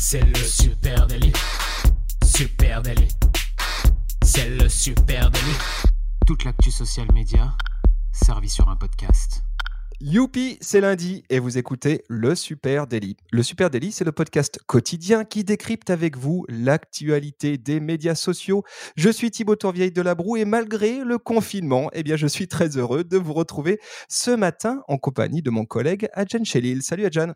C'est le super délit. Super délit. C'est le super délit. Toute l'actu social média servie sur un podcast. Youpi, c'est lundi et vous écoutez le Super Daily. Le Super Daily, c'est le podcast quotidien qui décrypte avec vous l'actualité des médias sociaux. Je suis Thibaut Tourvieille de la Broue et malgré le confinement, eh bien, je suis très heureux de vous retrouver ce matin en compagnie de mon collègue Adjan Chelil. Salut Adjan.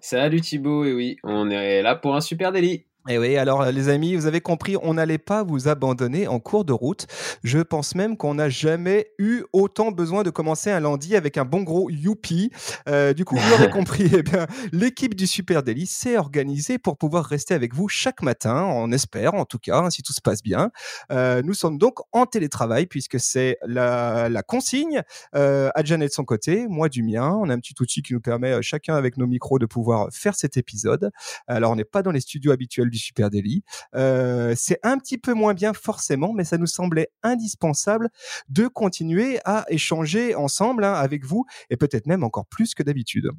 Salut Thibaut, et oui, on est là pour un Super Daily. Et eh oui, alors les amis, vous avez compris, on n'allait pas vous abandonner en cours de route. Je pense même qu'on n'a jamais eu autant besoin de commencer un lundi avec un bon gros youpi. Euh, du coup, vous l'aurez compris, eh bien, l'équipe du Super Daily s'est organisée pour pouvoir rester avec vous chaque matin, on espère en tout cas, hein, si tout se passe bien. Euh, nous sommes donc en télétravail puisque c'est la, la, consigne. Euh, Adjan est de son côté, moi du mien. On a un petit outil qui nous permet euh, chacun avec nos micros de pouvoir faire cet épisode. Alors, on n'est pas dans les studios habituels Super Daily. Euh, c'est un petit peu moins bien forcément, mais ça nous semblait indispensable de continuer à échanger ensemble hein, avec vous et peut-être même encore plus que d'habitude.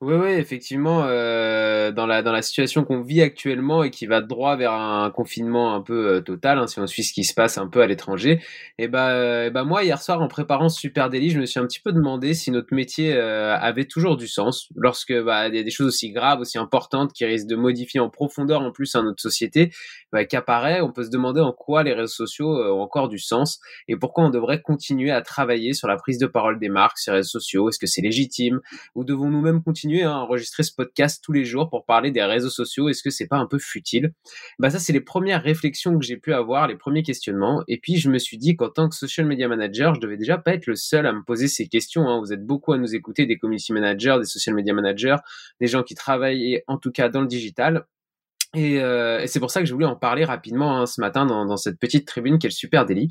Oui, oui, effectivement, euh, dans la dans la situation qu'on vit actuellement et qui va droit vers un confinement un peu euh, total, hein, si on suit ce qui se passe un peu à l'étranger, et ben et bah moi hier soir en préparant Super Daily, je me suis un petit peu demandé si notre métier euh, avait toujours du sens lorsque bah y a des choses aussi graves, aussi importantes qui risquent de modifier en profondeur en plus notre société, bah, qu'apparaît, on peut se demander en quoi les réseaux sociaux ont encore du sens et pourquoi on devrait continuer à travailler sur la prise de parole des marques les réseaux sociaux. Est-ce que c'est légitime ou devons-nous même continuer à enregistrer ce podcast tous les jours pour parler des réseaux sociaux Est-ce que c'est pas un peu futile? Bah ça, c'est les premières réflexions que j'ai pu avoir, les premiers questionnements. Et puis je me suis dit qu'en tant que social media manager, je devais déjà pas être le seul à me poser ces questions. Hein. Vous êtes beaucoup à nous écouter, des community managers, des social media managers, des gens qui travaillent en tout cas dans le digital. Et, euh, et c'est pour ça que je voulais en parler rapidement hein, ce matin dans, dans, cette petite tribune qui est le super délit.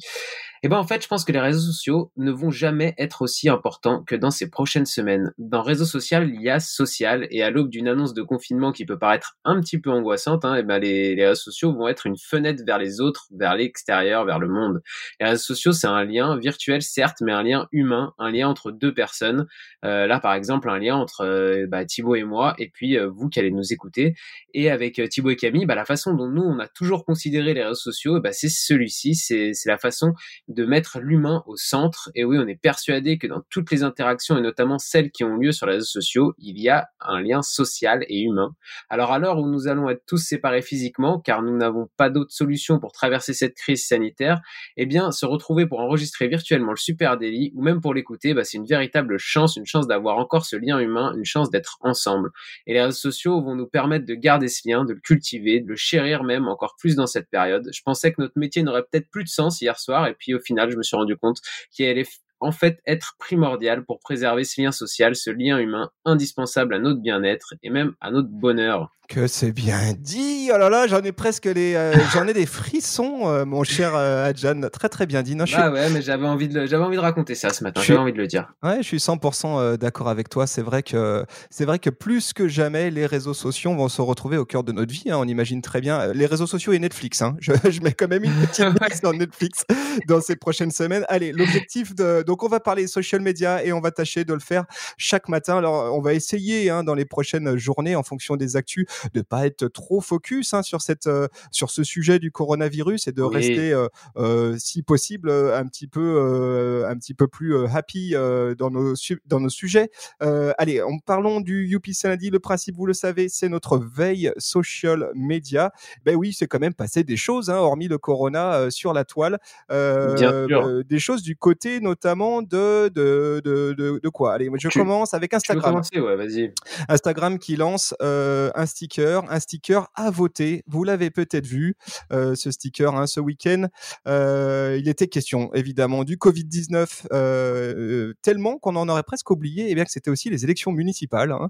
Et ben en fait, je pense que les réseaux sociaux ne vont jamais être aussi importants que dans ces prochaines semaines. Dans réseau social, il y a social, et à l'aube d'une annonce de confinement qui peut paraître un petit peu angoissante, hein, et ben les, les, réseaux sociaux vont être une fenêtre vers les autres, vers l'extérieur, vers le monde. Les réseaux sociaux, c'est un lien virtuel certes, mais un lien humain, un lien entre deux personnes. Euh, là, par exemple, un lien entre euh, bah, Thibaut et moi, et puis euh, vous qui allez nous écouter. Et avec euh, Camille, bah, la façon dont nous on a toujours considéré les réseaux sociaux, bah, c'est celui-ci, c'est la façon de mettre l'humain au centre. Et oui, on est persuadé que dans toutes les interactions, et notamment celles qui ont lieu sur les réseaux sociaux, il y a un lien social et humain. Alors à l'heure où nous allons être tous séparés physiquement, car nous n'avons pas d'autre solution pour traverser cette crise sanitaire, eh bien, se retrouver pour enregistrer virtuellement le Super Daily, ou même pour l'écouter, bah, c'est une véritable chance, une chance d'avoir encore ce lien humain, une chance d'être ensemble. Et les réseaux sociaux vont nous permettre de garder ce lien, de le cultiver, de le chérir même encore plus dans cette période. Je pensais que notre métier n'aurait peut-être plus de sens hier soir, et puis au final, je me suis rendu compte qu'il allait en fait être primordial pour préserver ce lien social, ce lien humain indispensable à notre bien-être et même à notre bonheur. Que c'est bien dit. Oh là là, j'en ai presque les, euh, j'en ai des frissons, euh, mon cher euh, Adjan. Très très bien dit. Non, bah ouais, mais j'avais envie de, j'avais envie de raconter ça ce matin. J'avais envie de le dire. Ouais, je suis 100% d'accord avec toi. C'est vrai que c'est vrai que plus que jamais, les réseaux sociaux vont se retrouver au cœur de notre vie. Hein. On imagine très bien les réseaux sociaux et Netflix. Hein. Je, je, mets quand même une petite place dans Netflix dans ces prochaines semaines. Allez, l'objectif de, donc on va parler social media et on va tâcher de le faire chaque matin. Alors on va essayer hein, dans les prochaines journées en fonction des actus de pas être trop focus hein, sur cette euh, sur ce sujet du coronavirus et de oui. rester euh, euh, si possible un petit peu un petit peu plus happy dans nos dans nos sujets. allez, en parlons du UP lundi. Le principe, vous le savez, c'est notre veille social media. Ben oui, c'est quand même passé des choses, hein, hormis le corona sur la toile, des choses du côté notamment de de, de, de, de quoi? Allez, je tu, commence avec Instagram. Ouais. Instagram qui lance un sticker un sticker à voter. Vous l'avez peut-être vu, euh, ce sticker, hein, ce week-end. Euh, il était question, évidemment, du Covid-19, euh, tellement qu'on en aurait presque oublié et eh bien, que c'était aussi les élections municipales. Hein.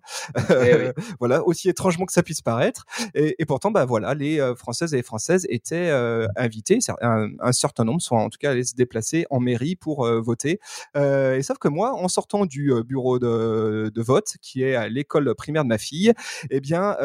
Eh oui. voilà, aussi étrangement que ça puisse paraître. Et, et pourtant, bah, voilà, les Françaises et les Françaises étaient invitées, un, un, certain nombre sont en tout cas allés se déplacer en mairie pour voter. et sauf que moi, en sortant du bureau de, de vote, qui est à l'école primaire de ma fille, eh bien,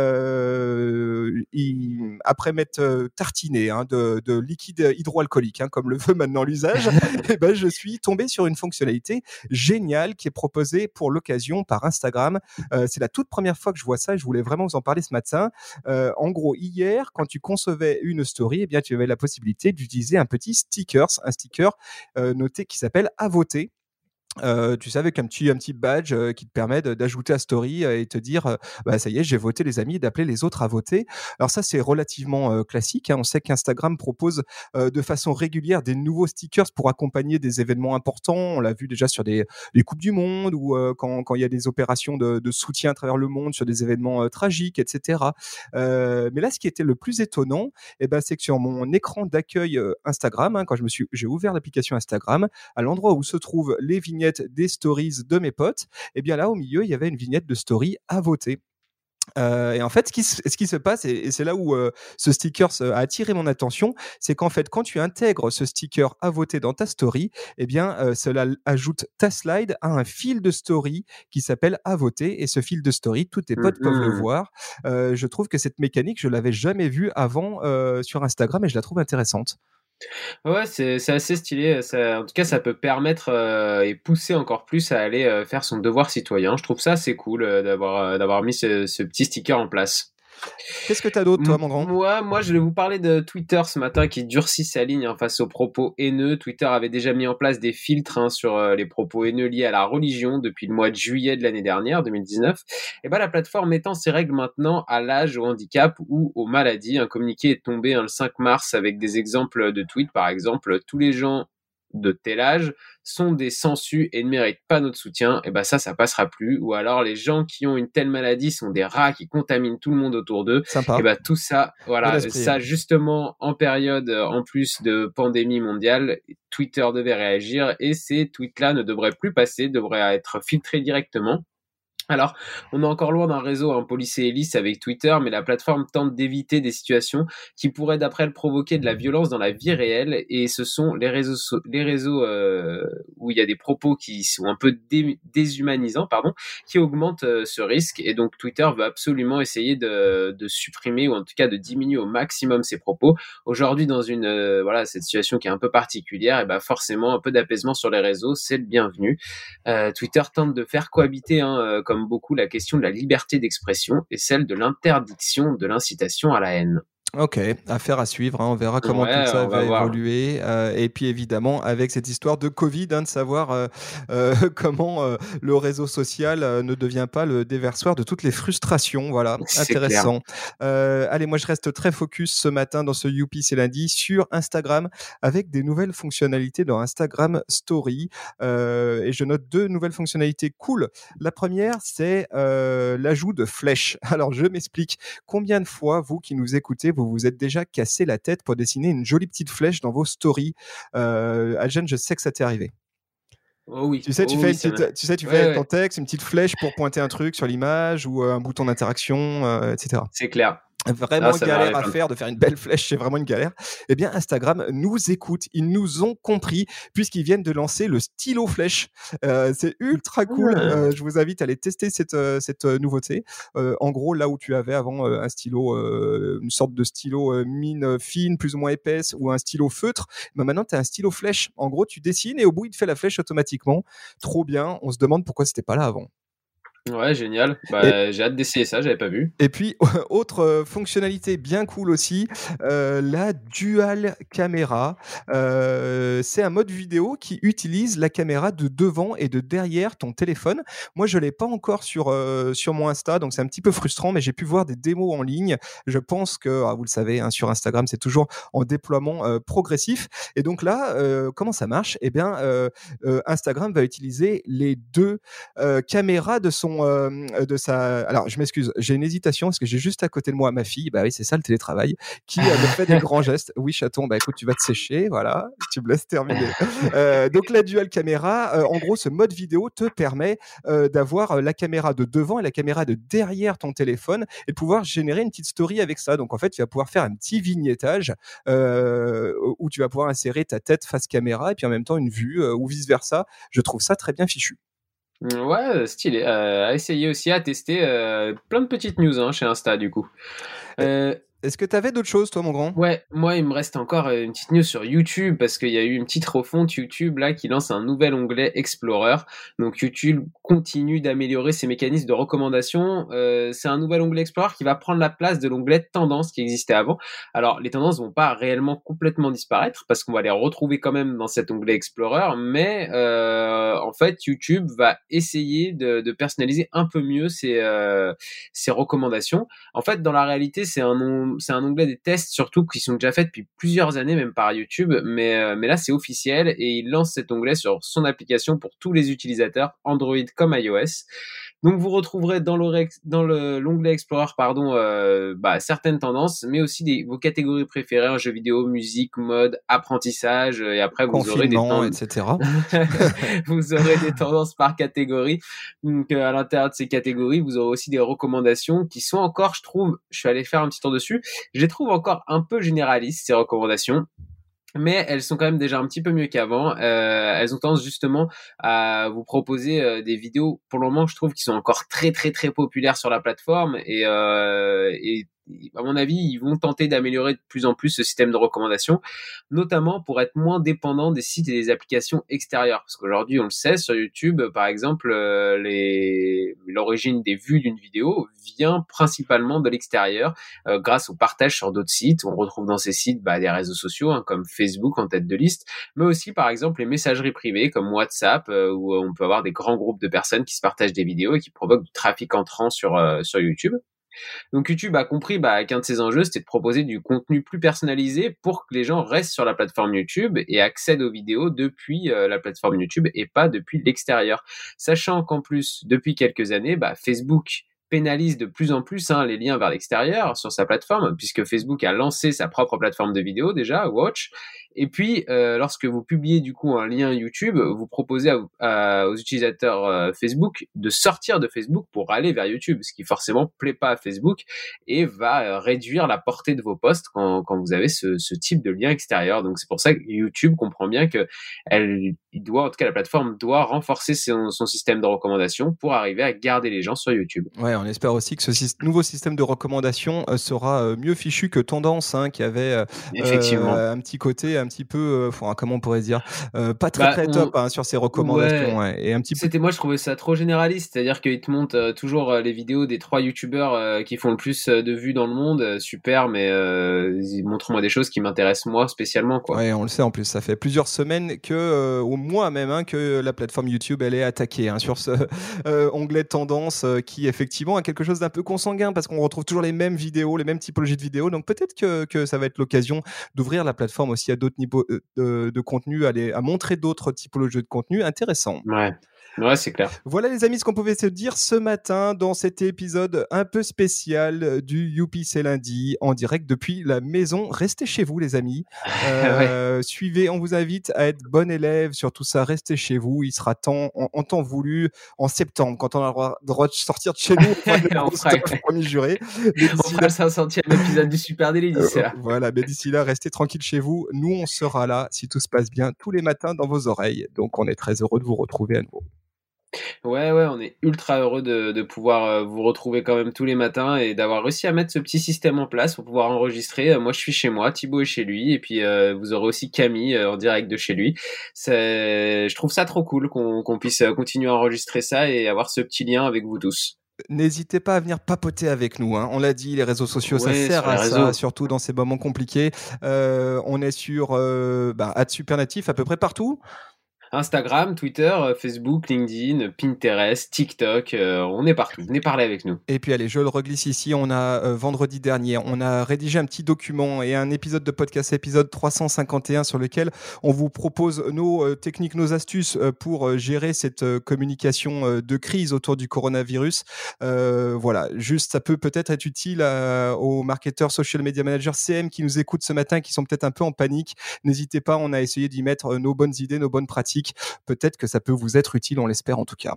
après m'être tartiné hein, de, liquide hydroalcoolique, hein, comme le veut maintenant l'usage, eh ben, je suis tombé sur une fonctionnalité géniale qui est proposée pour l'occasion par Instagram. c'est la toute première fois que je vois ça et je voulais vraiment vous en parler ce matin. en gros, hier, quand tu concevais une story, eh bien, tu avais la possibilité d'utiliser un petit sticker, un sticker noté qui s'appelle à voter. Euh, tu sais, avec un petit, un petit badge euh, qui te permet d'ajouter à Story euh, et te dire bah, ça y est, j'ai voté les amis, d'appeler les autres à voter. Alors, ça, c'est relativement classique. Hein. On sait qu'Instagram propose de façon régulière des nouveaux stickers pour accompagner des événements importants. On l'a vu déjà sur des, les Coupes du Monde ou quand, quand il y a des opérations de, de, soutien à travers le monde sur des événements tragiques, etc. mais là, ce qui était le plus étonnant, eh ben, c'est que sur mon écran d'accueil Instagram, hein, quand je me suis, j'ai ouvert l'application Instagram, à l'endroit où se trouvent les vignettes des stories de mes potes, et eh bien là au milieu il y avait une vignette de story à voter. Euh, et en fait, ce qui, ce qui se passe, et, c'est là où euh, ce sticker a attiré mon attention, c'est qu'en fait, quand tu intègres ce sticker à voter dans ta story, eh bien, euh, cela ajoute ta slide à un fil de story qui s'appelle à voter. Et ce fil de story, tous tes potes peuvent le mmh voir. je trouve que cette mécanique, je l'avais jamais vue avant sur Instagram et je la trouve intéressante. Ouais, c'est assez stylé. Ça, en tout cas, ça peut permettre euh, et pousser encore plus à aller euh, faire son devoir citoyen. Je trouve ça assez cool euh, d'avoir mis ce, ce, petit sticker en place. Qu'est-ce que tu as d'autre, toi, mon grand? Moi, moi, je vais vous parler de Twitter ce matin qui durcit sa ligne hein, face aux propos haineux. Twitter avait déjà mis en place des filtres hein, sur euh, les propos haineux liés à la religion depuis le mois de juillet de l'année dernière, 2019. Et ben, la plateforme mettant ses règles maintenant à l'âge, au handicap ou aux maladies. Un communiqué est tombé hein, le 5 mars avec des exemples de tweets, par exemple, tous les gens de tel âge sont des sensus et ne méritent pas notre soutien, et ben ça, ça passera plus. Ou alors les gens qui ont une telle maladie sont des rats qui contaminent tout le monde autour d'eux. Et ben tout ça, voilà, ça justement en période en plus de pandémie mondiale, Twitter devait réagir et ces tweets-là ne devraient plus passer, devraient être filtrés directement. Alors, on est encore loin d'un réseau policier hélice avec Twitter, mais la plateforme tente d'éviter des situations qui pourraient, d'après elle, provoquer de la violence dans la vie réelle. Et ce sont les réseaux, les réseaux euh, où il y a des propos qui sont un peu déshumanisants, pardon, qui augmentent euh, ce risque. Et donc, Twitter veut absolument essayer de, supprimer ou en tout cas de diminuer au maximum ces propos. Aujourd'hui, dans une euh, voilà cette situation qui est un peu particulière, et ben forcément un peu d'apaisement sur les réseaux, c'est le bienvenu. Twitter tente de faire cohabiter hein, comme beaucoup la question de la liberté d'expression et celle de l'interdiction de l'incitation à la haine. Ok, affaire à suivre. Hein. On verra comment tout ça va, évoluer. Euh, et puis évidemment, avec cette histoire de Covid, hein, de savoir euh, euh, comment le réseau social ne devient pas le déversoir de toutes les frustrations. Voilà, intéressant. allez, moi je reste très focus ce matin dans ce Youpi c'est lundi sur Instagram avec des nouvelles fonctionnalités dans Instagram Story. et je note deux nouvelles fonctionnalités cool. La première, c'est l'ajout de flèches. Alors je m'explique. Combien de fois vous qui nous écoutez, vous vous êtes déjà cassé la tête pour dessiner une jolie petite flèche dans vos stories. Euh, Algen, je sais que ça t'est arrivé. Oh oui. Tu sais, tu, oh fais, tu sais, tu fais ton texte, une petite flèche pour pointer un truc sur l'image ou euh, un bouton d'interaction, euh, etc. C'est clair vraiment ah, galère à faire de faire une belle flèche, c'est vraiment une galère. Eh bien, Instagram nous écoute, ils nous ont compris puisqu'ils viennent de lancer le stylo flèche. Euh, c'est ultra cool. Euh, je vous invite à aller tester cette, euh, cette nouveauté. en gros, là où tu avais avant un stylo, une sorte de stylo mine fine, plus ou moins épaisse, ou un stylo feutre, bah maintenant tu as un stylo flèche. En gros, tu dessines et au bout il te fait la flèche automatiquement. Trop bien. On se demande pourquoi c'était pas là avant. Ouais, génial. Bah, j'ai hâte d'essayer ça, j'avais pas vu. Et puis, autre euh, fonctionnalité bien cool aussi, euh, la dual caméra. Euh, c'est un mode vidéo qui utilise la caméra de devant et de derrière ton téléphone. Moi, je l'ai pas encore sur, sur mon Insta, donc c'est un petit peu frustrant, mais j'ai pu voir des démos en ligne. Je pense que, ah, vous le savez, hein, sur Instagram, c'est toujours en déploiement progressif. Et donc là, comment ça marche? Eh bien, Instagram va utiliser les deux caméras de son euh, de sa. Alors, je m'excuse, j'ai une hésitation parce que j'ai juste à côté de moi ma fille. Bah oui, c'est ça le télétravail, qui me fait des grands gestes. Oui, chaton, bah écoute, tu vas te sécher, voilà. Tu me laisses terminer. Euh, donc la dual caméra, euh, en gros, ce mode vidéo te permet d'avoir la caméra de devant et la caméra de derrière ton téléphone et de pouvoir générer une petite story avec ça. Donc en fait, tu vas pouvoir faire un petit vignettage où tu vas pouvoir insérer ta tête face caméra et puis en même temps une vue ou vice versa. Je trouve ça très bien fichu. Ouais, stylé. à essayer aussi, à tester. plein de petites news hein, chez Insta, du coup. Euh, est-ce que tu avais d'autres choses, toi, mon grand? Ouais, moi, il me reste encore euh, une petite news sur YouTube parce qu'il y a eu une petite refonte YouTube là qui lance un nouvel onglet Explorer. Donc YouTube continue d'améliorer ses mécanismes de recommandation. Euh, c'est un nouvel onglet Explorer qui va prendre la place de l'onglet Tendance qui existait avant. Alors, les tendances vont pas réellement complètement disparaître parce qu'on va les retrouver quand même dans cet onglet Explorer, mais euh, en fait, YouTube va essayer de, personnaliser un peu mieux ses, ses recommandations. En fait, dans la réalité, c'est un c'est un onglet des tests surtout qui sont déjà faits depuis plusieurs années même par YouTube, mais euh, mais là c'est officiel et il lance cet onglet sur son application pour tous les utilisateurs Android comme iOS. Donc vous retrouverez dans l'onglet Explorer pardon euh, bah, certaines tendances, mais aussi des, vos catégories préférées en jeux vidéo, musique, mode, apprentissage, et après vous aurez des tendances, etc. vous aurez des tendances par catégorie. Donc euh, à l'intérieur de ces catégories, vous aurez aussi des recommandations qui sont encore, je trouve, je suis allé faire un petit tour dessus, je les trouve encore un peu généralistes ces recommandations mais elles sont quand même déjà un petit peu mieux qu'avant. Euh, elles ont tendance justement à vous proposer euh, des vidéos, pour le moment, je trouve, qui sont encore très très très populaires sur la plateforme et, euh, et à mon avis, ils vont tenter d'améliorer de plus en plus ce système de recommandation, notamment pour être moins dépendant des sites et des applications extérieures. Parce qu'aujourd'hui, on le sait, sur YouTube, par exemple, euh, l'origine des vues d'une vidéo vient principalement de l'extérieur, euh, grâce au partage sur d'autres sites. On retrouve dans ces sites bah, des réseaux sociaux, hein, comme Facebook en tête de liste, mais aussi, par exemple, les messageries privées, comme WhatsApp, euh, où on peut avoir des grands groupes de personnes qui se partagent des vidéos et qui provoquent du trafic entrant sur, sur YouTube. Donc YouTube a compris bah, qu'un de ses enjeux, c'était de proposer du contenu plus personnalisé pour que les gens restent sur la plateforme YouTube et accèdent aux vidéos depuis euh, la plateforme YouTube et pas depuis l'extérieur. Sachant qu'en plus, depuis quelques années, bah, Facebook pénalise de plus en plus hein, les liens vers l'extérieur sur sa plateforme, puisque Facebook a lancé sa propre plateforme de vidéo déjà, Watch, et puis, euh, lorsque vous publiez du coup un lien YouTube, vous proposez aux utilisateurs euh, Facebook de sortir de Facebook pour aller vers YouTube, ce qui forcément plaît pas à Facebook et va euh, réduire la portée de vos posts quand, quand vous avez ce, ce, type de lien extérieur. Donc c'est pour ça que YouTube comprend bien que elle, doit, en tout cas la plateforme doit renforcer son, son, système de recommandation pour arriver à garder les gens sur YouTube. Ouais, on espère aussi que ce nouveau système de recommandation sera mieux fichu que Tendance, hein, qui avait Effectivement. un petit côté un petit peu, euh, comment on pourrait dire, euh, pas très, bah, très top hein, sur ses recommandations. Et un petit C'était moi, je trouvais ça trop généraliste, c'est-à-dire qu'il te montre euh, toujours les vidéos des trois youtubeurs qui font le plus de vues dans le monde, super, mais montre-moi des choses qui m'intéressent moi spécialement. Quoi. Ouais, on le sait en plus, ça fait plusieurs semaines que, au mois même, hein, que la plateforme YouTube elle est attaquée hein, sur ce onglet de tendance qui effectivement a quelque chose d'un peu consanguin parce qu'on retrouve toujours les mêmes vidéos, les mêmes typologies de vidéos. Donc peut-être que, que ça va être l'occasion d'ouvrir la plateforme aussi à d'autres niveaux euh, de, contenu, à, à montrer d'autres typologies de contenu intéressants. Ouais. Ouais, c'est clair. Voilà les amis ce qu'on pouvait se dire ce matin dans cet épisode un peu spécial du Youpi c'est lundi en direct depuis la maison. Restez chez vous les amis. Euh, suivez, on vous invite à être bon élève sur tout ça. Restez chez vous. Il sera temps, en, temps voulu, en septembre, quand on aura le droit de sortir de chez nous. on fera premier juré. on fera le 500e épisode du Super d'ici là. Euh, voilà, mais d'ici là, restez tranquille chez vous. Nous, on sera là, si tout se passe bien, tous les matins dans vos oreilles. Donc, on est très heureux de vous retrouver à nouveau. Ouais, ouais, on est ultra heureux de, de, pouvoir euh, vous retrouver quand même tous les matins et d'avoir réussi à mettre ce petit système en place pour pouvoir enregistrer. Euh, moi, je suis chez moi, Thibaut est chez lui, et puis euh, vous aurez aussi Camille en direct de chez lui. Je trouve ça trop cool qu'on puisse continuer à enregistrer ça et avoir ce petit lien avec vous tous. N'hésitez pas à venir papoter avec nous. Hein. On l'a dit, les réseaux sociaux, ça sert à ça, surtout dans ces moments compliqués. on est sur bah, Supernatif à peu près partout. Instagram, Twitter, euh, Facebook, LinkedIn, Pinterest, TikTok, euh, on est partout. Venez parler avec nous. Et puis allez, je le reglisse ici. On a euh, vendredi dernier, on a rédigé un petit document et un épisode de podcast, épisode 351, sur lequel on vous propose nos techniques, nos astuces pour gérer cette communication de crise autour du coronavirus. voilà, juste ça peut peut-être être utile aux marketeurs, social media managers, CM qui nous écoutent ce matin, qui sont peut-être un peu en panique. N'hésitez pas, on a essayé d'y mettre nos bonnes idées, nos bonnes pratiques Peut-être que ça peut vous être utile, on l'espère en tout cas.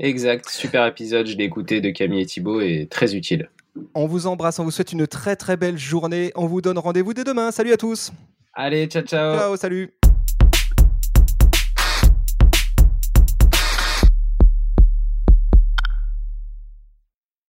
Exact, super épisode, je l'ai écouté de Camille et Thibault et très utile. On vous embrasse, on vous souhaite une très très belle journée. On vous donne rendez-vous dès demain. Salut à tous. Allez, ciao ciao. Ciao, salut.